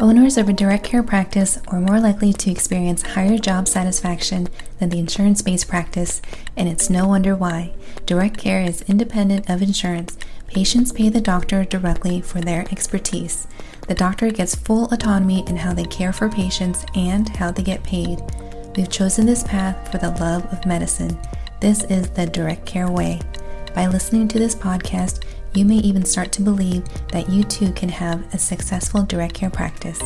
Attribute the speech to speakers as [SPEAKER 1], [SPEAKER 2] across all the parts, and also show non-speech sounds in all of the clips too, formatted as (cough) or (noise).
[SPEAKER 1] Owners of a direct care practice are more likely to experience higher job satisfaction than the insurance based practice, and it's no wonder why. Direct care is independent of insurance. Patients pay the doctor directly for their expertise. The doctor gets full autonomy in how they care for patients and how they get paid. We've chosen this path for the love of medicine. This is the direct care way. By listening to this podcast, you may even start to believe that you too can have a successful direct care practice.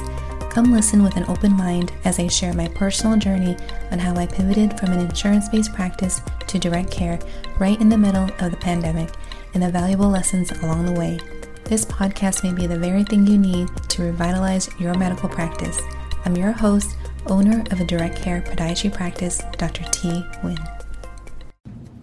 [SPEAKER 1] Come listen with an open mind as I share my personal journey on how I pivoted from an insurance based practice to direct care right in the middle of the pandemic and the valuable lessons along the way. This podcast may be the very thing you need to revitalize your medical practice. I'm your host, owner of a direct care podiatry practice, Dr. T. Nguyen.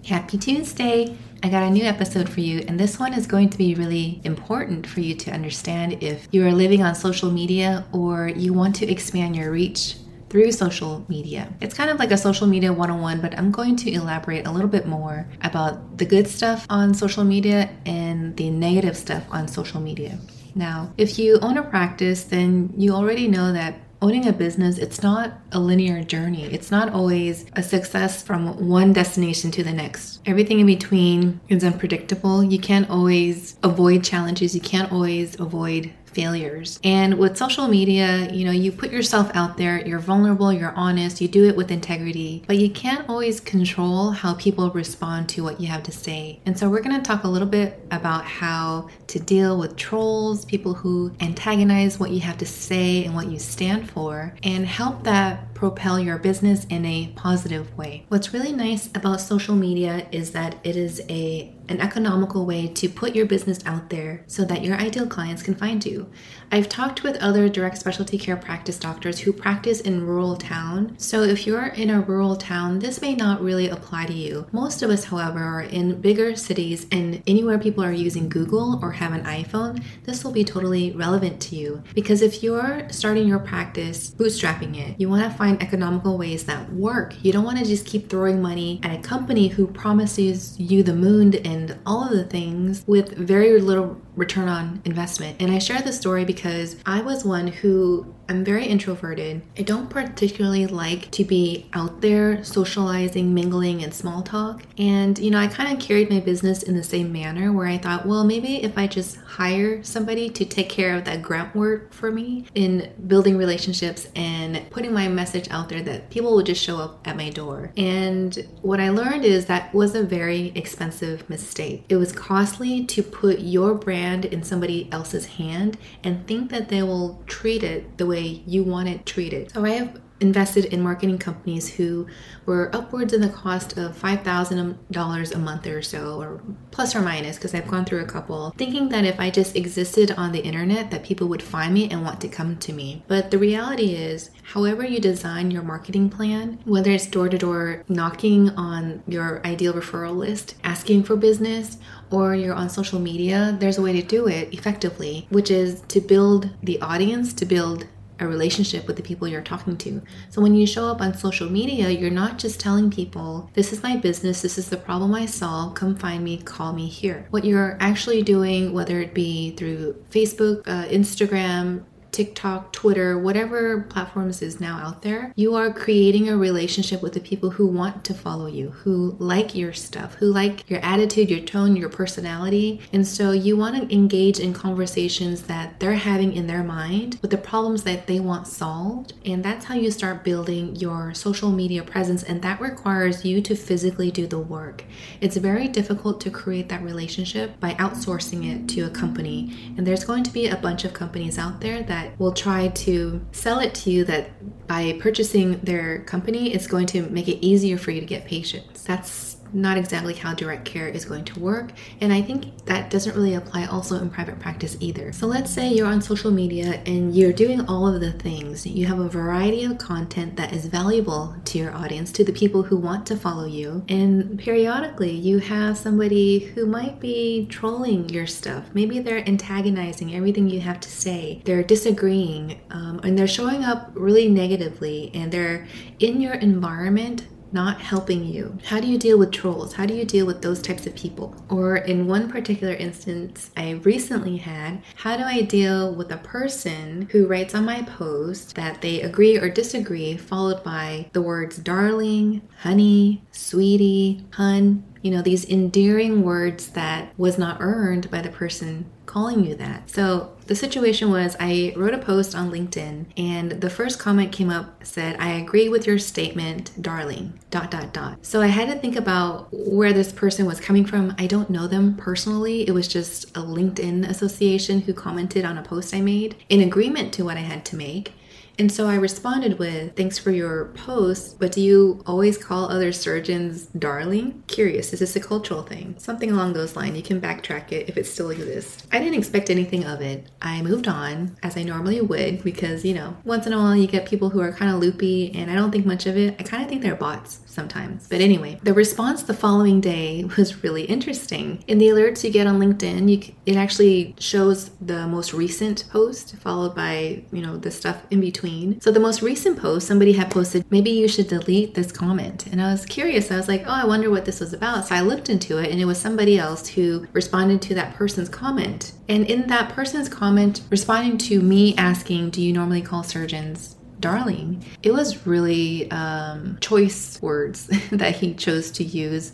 [SPEAKER 1] Happy Tuesday! I got a new episode for you, and this one is going to be really important for you to understand if you are living on social media or you want to expand your reach through social media. It's kind of like a social media 101, but I'm going to elaborate a little bit more about the good stuff on social media and the negative stuff on social media. Now, if you own a practice, then you already know that owning a business, it's not a linear journey. It's not always a success from one destination to the next. Everything in between is unpredictable. You can't always avoid challenges. You can't always avoid failures. And with social media, you know, you put yourself out there, you're vulnerable, you're honest, you do it with integrity, but you can't always control how people respond to what you have to say. And so we're going to talk a little bit about how to deal with trolls, people who antagonize what you have to say and what you stand for, and help that propel your business in a positive way. What's really nice about social media is that it is a an economical way to put your business out there so that your ideal clients can find you. I've talked with other direct specialty care practice doctors who practice in rural town. So if you're in a rural town, this may not really apply to you. Most of us, however, are in bigger cities and anywhere people are using Google or have an iPhone, this will be totally relevant to you. Because if you're starting your practice bootstrapping it, you want to find economical ways that work. You don't want to just keep throwing money at a company who promises you the moon and all of the things with very little return on investment. And I share this story because I was one who I'm very introverted. I don't particularly like to be out there socializing, mingling, and small talk. And, you know, I kind of carried my business in the same manner where I thought, well, maybe if I just hire somebody to take care of that grunt work for me in building relationships and putting my message out there, that people would just show up at my door. And what I learned is that was a very expensive mistake. It was costly to put your brand in somebody else's hand and think that they will treat it the way way you want it treated. So I have invested in marketing companies who were upwards in the cost of $5,000 a month or so, or plus or minus, because I've gone through a couple, thinking that if I just existed on the internet, that people would find me and want to come to me. But the reality is, however you design your marketing plan, whether it's door to door knocking on your ideal referral list, asking for business, or you're on social media, there's a way to do it effectively, which is to build the audience, to build a relationship with the people you're talking to. So when you show up on social media, you're not just telling people, this is my business, this is the problem I solve, come find me, call me here. What you're actually doing, whether it be through Facebook, uh, Instagram, TikTok, Twitter, whatever platforms is now out there, you are creating a relationship with the people who want to follow you, who like your stuff, who like your attitude, your tone, your personality. And so you want to engage in conversations that they're having in their mind with the problems that they want solved. And that's how you start building your social media presence. And that requires you to physically do the work. It's very difficult to create that relationship by outsourcing it to a company. And there's going to be a bunch of companies out there that that will try to sell it to you that by purchasing their company, it's going to make it easier for you to get patients. That's not exactly how direct care is going to work. And I think that doesn't really apply also in private practice either. So let's say you're on social media and you're doing all of the things. You have a variety of content that is valuable to your audience, to the people who want to follow you. And periodically you have somebody who might be trolling your stuff. Maybe they're antagonizing everything you have to say. They're disagreeing um, and they're showing up really negatively and they're in your environment not helping you? How do you deal with trolls? How do you deal with those types of people? Or in one particular instance I recently had, how do I deal with a person who writes on my post that they agree or disagree, followed by the words darling, honey, sweetie, hun, you know, these endearing words that was not earned by the person calling you that. So the situation was I wrote a post on LinkedIn and the first comment came up said, I agree with your statement, darling, dot, dot, dot. So I had to think about where this person was coming from. I don't know them personally. It was just a LinkedIn association who commented on a post I made in agreement to what I had to make. And so I responded with, Thanks for your post, but do you always call other surgeons darling? Curious, is this a cultural thing? Something along those lines. You can backtrack it if it still exists. I didn't expect anything of it. I moved on as I normally would because, you know, once in a while you get people who are kind of loopy and I don't think much of it. I kind of think they're bots sometimes. But anyway, the response the following day was really interesting. In the alerts you get on LinkedIn, you, it actually shows the most recent post followed by, you know, the stuff in between. So the most recent post, somebody had posted, maybe you should delete this comment. And I was curious. I was like, oh, I wonder what this was about. So I looked into it and it was somebody else who responded to that person's comment. And in that person's comment, responding to me asking, do you normally call surgeons darling. It was really um, choice words (laughs) that he chose to use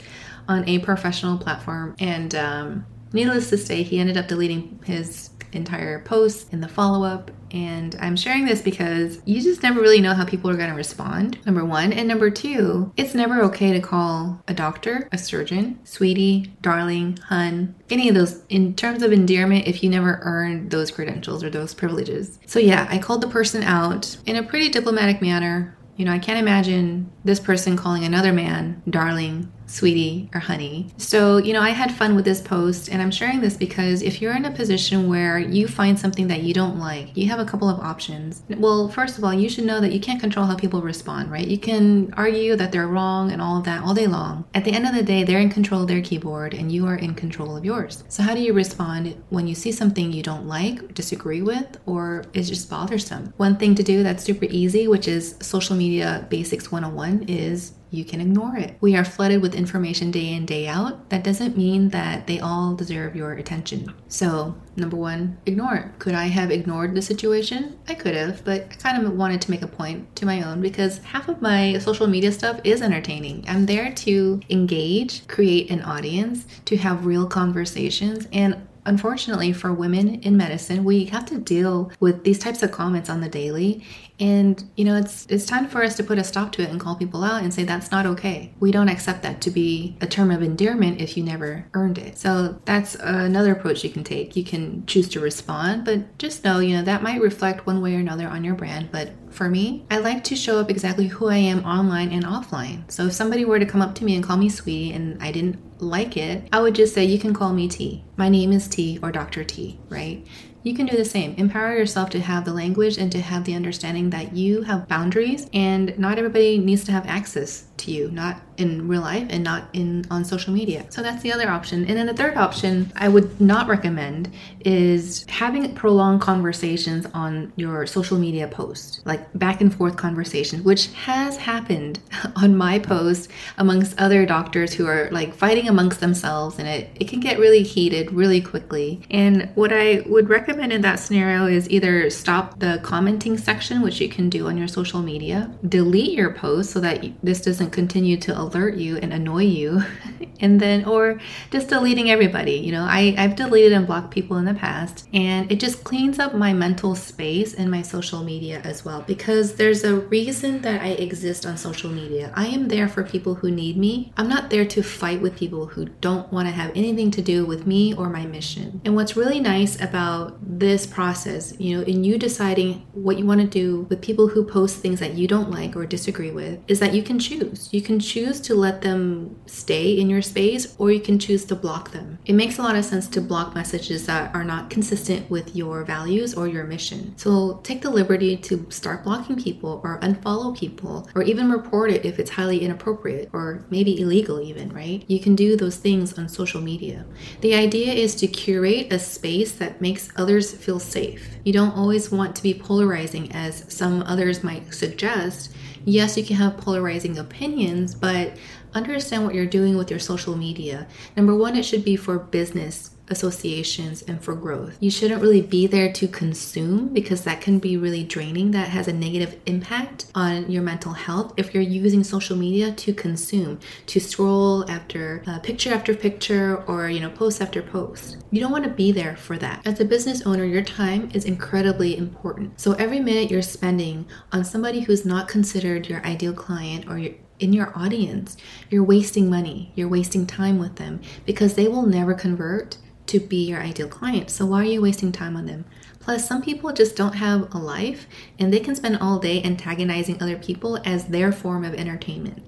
[SPEAKER 1] on a professional platform. And um, needless to say, he ended up deleting his entire post in the follow up. And I'm sharing this because you just never really know how people are going to respond, number one. And number two, it's never okay to call a doctor, a surgeon, sweetie, darling, hun, any of those in terms of endearment if you never earned those credentials or those privileges. So, yeah, I called the person out in a pretty diplomatic manner. You know, I can't imagine this person calling another man darling, sweetie, or honey. So, you know, I had fun with this post, and I'm sharing this because if you're in a position where you find something that you don't like, you have a couple of options. Well, first of all, you should know that you can't control how people respond, right? You can argue that they're wrong and all of that all day long. At the end of the day, they're in control of their keyboard and you are in control of yours. So, how do you respond when you see something you don't like, disagree with, or is just bothersome? One thing to do that's super easy, which is social media basics 101, is you can ignore it. We are flooded with information day in, day out. That doesn't mean that they all deserve your attention. So, number one, ignore it. Could I have ignored the situation? I could have, but I kind of wanted to make a point to my own because half of my social media stuff is entertaining. I'm there to engage, create an audience, to have real conversations, and unfortunately for women in medicine we have to deal with these types of comments on the daily. And you know it's it's time for us to put a stop to it and call people out and say that's not okay. We don't accept that to be a term of endearment if you never earned it. So that's another approach you can take. You can choose to respond but just know you know that might reflect one way or another on your brand but for me, I like to show up exactly who I am online and offline. So if somebody were to come up to me and call me sweetie and I didn't like it, I would just say, You can call me T. My name is T or Dr. T, right? you can do the same. Empower yourself to have the language and to have the understanding that you have boundaries and not everybody needs to have access to you, not in real life and not in on social media. So that's the other option. And then the third option I would not recommend is having prolonged conversations on your social media post, like back and forth conversations, which has happened (laughs) on my post amongst other doctors who are like fighting amongst themselves and it, it can get really heated really quickly. And what I would recommend in that scenario is either stop the commenting section, which you can do on your social media, delete your post so that this doesn't continue to alert you and annoy you (laughs) and then or just deleting everybody you know? I, i've deleted and blocked people in the past and it just cleans up my mental space and my social media as well because there's a reason that i exist on social media. I am there for people who need me. I'm not there to fight with people who don't want to have anything to do with me or my mission. And what's really nice about this process you know in you deciding what you want to do with people who post things that you don't like or disagree with is that you can choose. You can choose to let them stay in your space or you can choose to block them. It makes a lot of sense to block messages that are not consistent with your values or your mission. So take the liberty to start blocking people or unfollow people or even report it if it's highly inappropriate or maybe illegal, even, right? You can do those things on social media. The idea is to curate a space that makes others feel safe. You don't always want to be polarizing as some others might suggest. Yes, you can have polarizing opinions, but understand what you're doing with your social media. Number one, it should be for business associations and for growth. You shouldn't really be there to consume because that can be really draining. That has a negative impact on your mental health if you're using social media to consume, to scroll after uh, picture after picture or, you know, post after post. You don't want to be there for that. As a business owner, your time is incredibly important. So every minute you're spending on somebody who's not considered your ideal client or your in your audience, you're wasting money, you're wasting time with them because they will never convert to be your ideal client. So why are you wasting time on them? Plus, some people just don't have a life and they can spend all day antagonizing other people as their form of entertainment.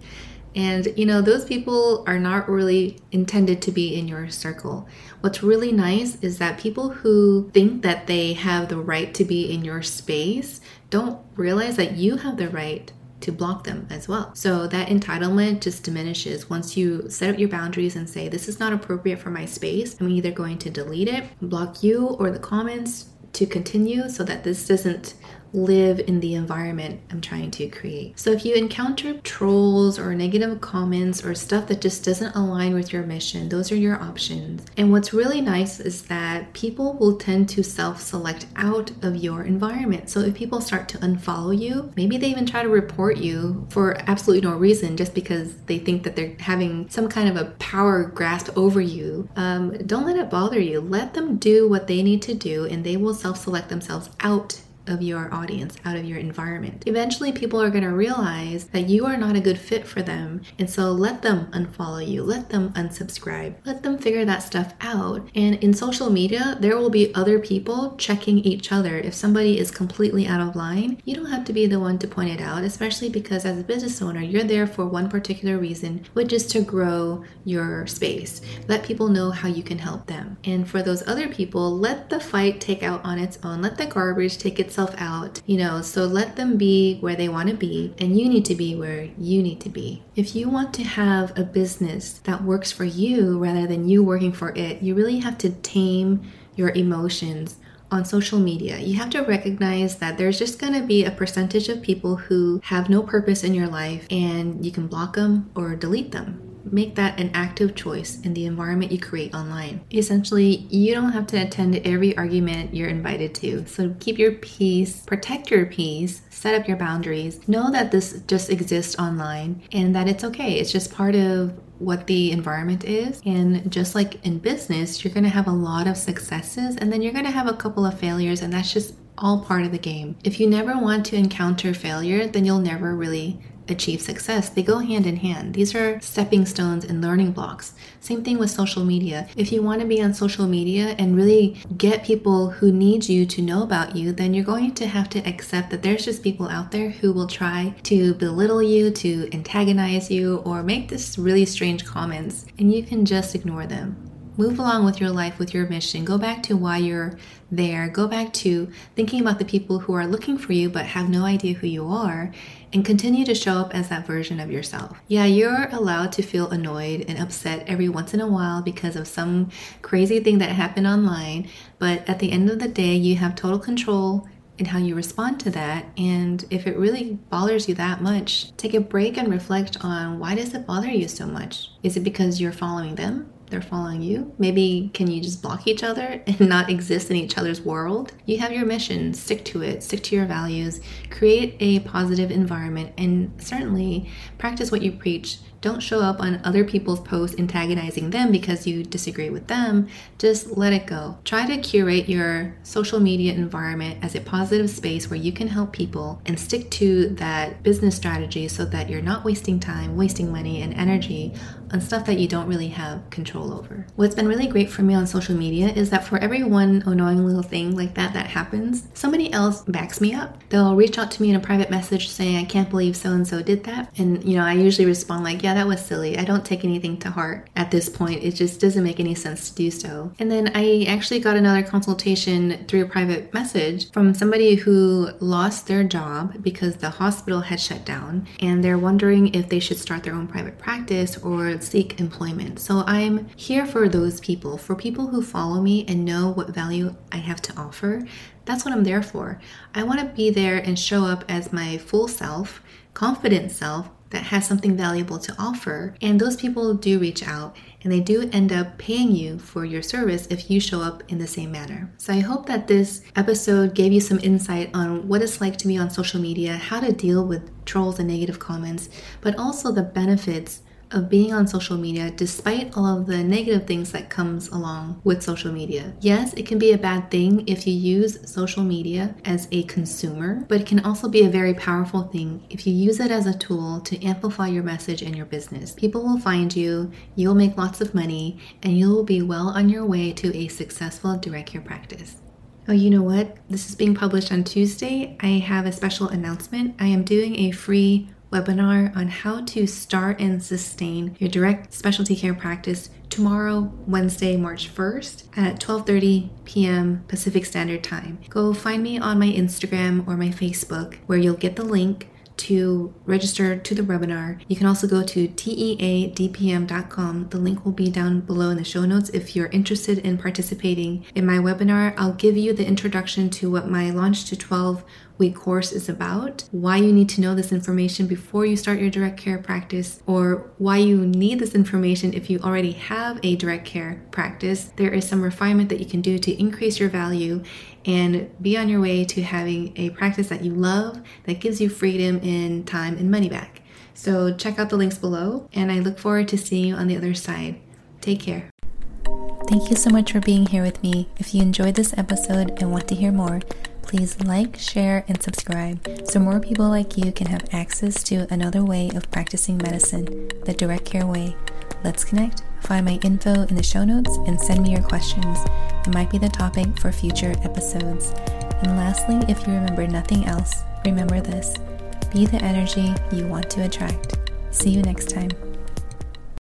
[SPEAKER 1] And you know, those people are not really intended to be in your circle. What's really nice is that people who think that they have the right to be in your space don't realize that you have the right to block them as well. So that entitlement just diminishes once you set up your boundaries and say, this is not appropriate for my space. I'm either going to delete it, block you or the comments to continue so that this doesn't live in the environment I'm trying to create. So if you encounter trolls or negative comments or stuff that just doesn't align with your mission, those are your options. And what's really nice is that people will tend to self select out of your environment. So if people start to unfollow you, maybe they even try to report you for absolutely no reason just because they think that they're having some kind of a power grasp over you, um, don't let it bother you. Let them do what they need to do and they will self select themselves out of your audience, out of your environment. Eventually, people are going to realize that you are not a good fit for them. And so let them unfollow you, let them unsubscribe, let them figure that stuff out. And in social media, there will be other people checking each other. If somebody is completely out of line, you don't have to be the one to point it out, especially because as a business owner, you're there for one particular reason, which is to grow your space. Let people know how you can help them. And for those other people, let the fight take out on its own, let the garbage take its out, you know, so let them be where they want to be, and you need to be where you need to be. If you want to have a business that works for you rather than you working for it, you really have to tame your emotions on social media, you have to recognize that there's just going to be a percentage of people who have no purpose in your life and you can block them or delete them make that an active choice in the environment you create online. Essentially, you don't have to attend every argument you're invited to. So keep your peace, protect your peace, set up your boundaries. Know that this just exists online and that it's okay. It's just part of what the environment is. And just like in business, you're going to have a lot of successes and then you're going to have a couple of failures, and that's just all part of the game. If you never want to encounter failure, then you'll never really achieve success. They go hand in hand. These are stepping stones and learning blocks. Same thing with social media. If you want to be on social media and really get people who need you to know about you, then you're going to have to accept that there's just people out there who will try to belittle you, to antagonize you, or make this really strange comments, and you can just ignore them. Move along with your life, with your mission. Go back to why you're there. Go back to thinking about the people who are looking for you but have no idea who you are and continue to show up as that version of yourself. Yeah, you're allowed to feel annoyed and upset every once in a while because of some crazy thing that happened online, but at the end of the day, you have total control in how you respond to that and if it really bothers you that much take a break and reflect on why does it bother you so much is it because you're following them they're following you. Maybe can you just block each other (laughs) and not exist in each other's world? You have your mission, stick to it, stick to your values, create a positive environment, and certainly practice what you preach don't show up on other people's posts antagonizing them because you disagree with them. Just let it go. Try to curate your social media environment as a positive space where you can help people and stick to that business strategy so that you're not wasting time, wasting money, and energy on stuff that you don't really have control over. What's been really great for me on social media is that for every one annoying little thing like that that happens, somebody else backs me up. They'll reach out to me in a private message saying, I can't believe so and so did that. And, you know, I usually respond like, yeah, that was silly. I don't take anything to heart at this point. It just doesn't make any sense to do so. And then I actually got another consultation through a private message from somebody who lost their job because the hospital had shut down and they're wondering if they should start their own private practice or seek employment. So I'm here for those people, for people who follow me and know what value I have to offer. That's what I'm there for. I want to be there and show up as my full self, confident self that has something valuable to offer. And those people do reach out and they do end up paying you for your service if you show up in the same manner. So I hope that this episode gave you some insight on what it's like to be on social media, how to deal with trolls and negative comments, but also the benefits of being on social media despite all of the negative things that comes along with social media. Yes, it can be a bad thing if you use social media as a consumer, but it can also be a very powerful thing if you use it as a tool to amplify your message and your business. People will find you, you'll make lots of money, and you will be well on your way to a successful direct care practice. Oh, you know what? This is being published on Tuesday. I have a special announcement. I am doing a free webinar on how to start and sustain your direct specialty care practice tomorrow wednesday march 1st at 12.30 p.m pacific standard time go find me on my instagram or my facebook where you'll get the link to register to the webinar. You can also go to teadpm.com. The link will be down below in the show notes if you're interested in participating in my webinar. I'll give you the introduction to what my Launch to 12 week course is about, why you need to know this information before you start your direct care practice, or why you need this information if you already have a direct care practice. There is some refinement that you can do to increase your value and be on your way to having a practice that you love that gives you freedom in time and money back. So check out the links below, and I look forward to seeing you on the other side. Take care. Thank you so much for being here with me. If you enjoyed this episode and want to hear more, please like, share, and subscribe so more people like you can have access to another way of practicing medicine, the direct care way. Let's connect. Find my info in the show notes and send me your questions. It might be the topic for future episodes. And lastly, if you remember nothing else, remember this be the energy you want to attract. See you next time.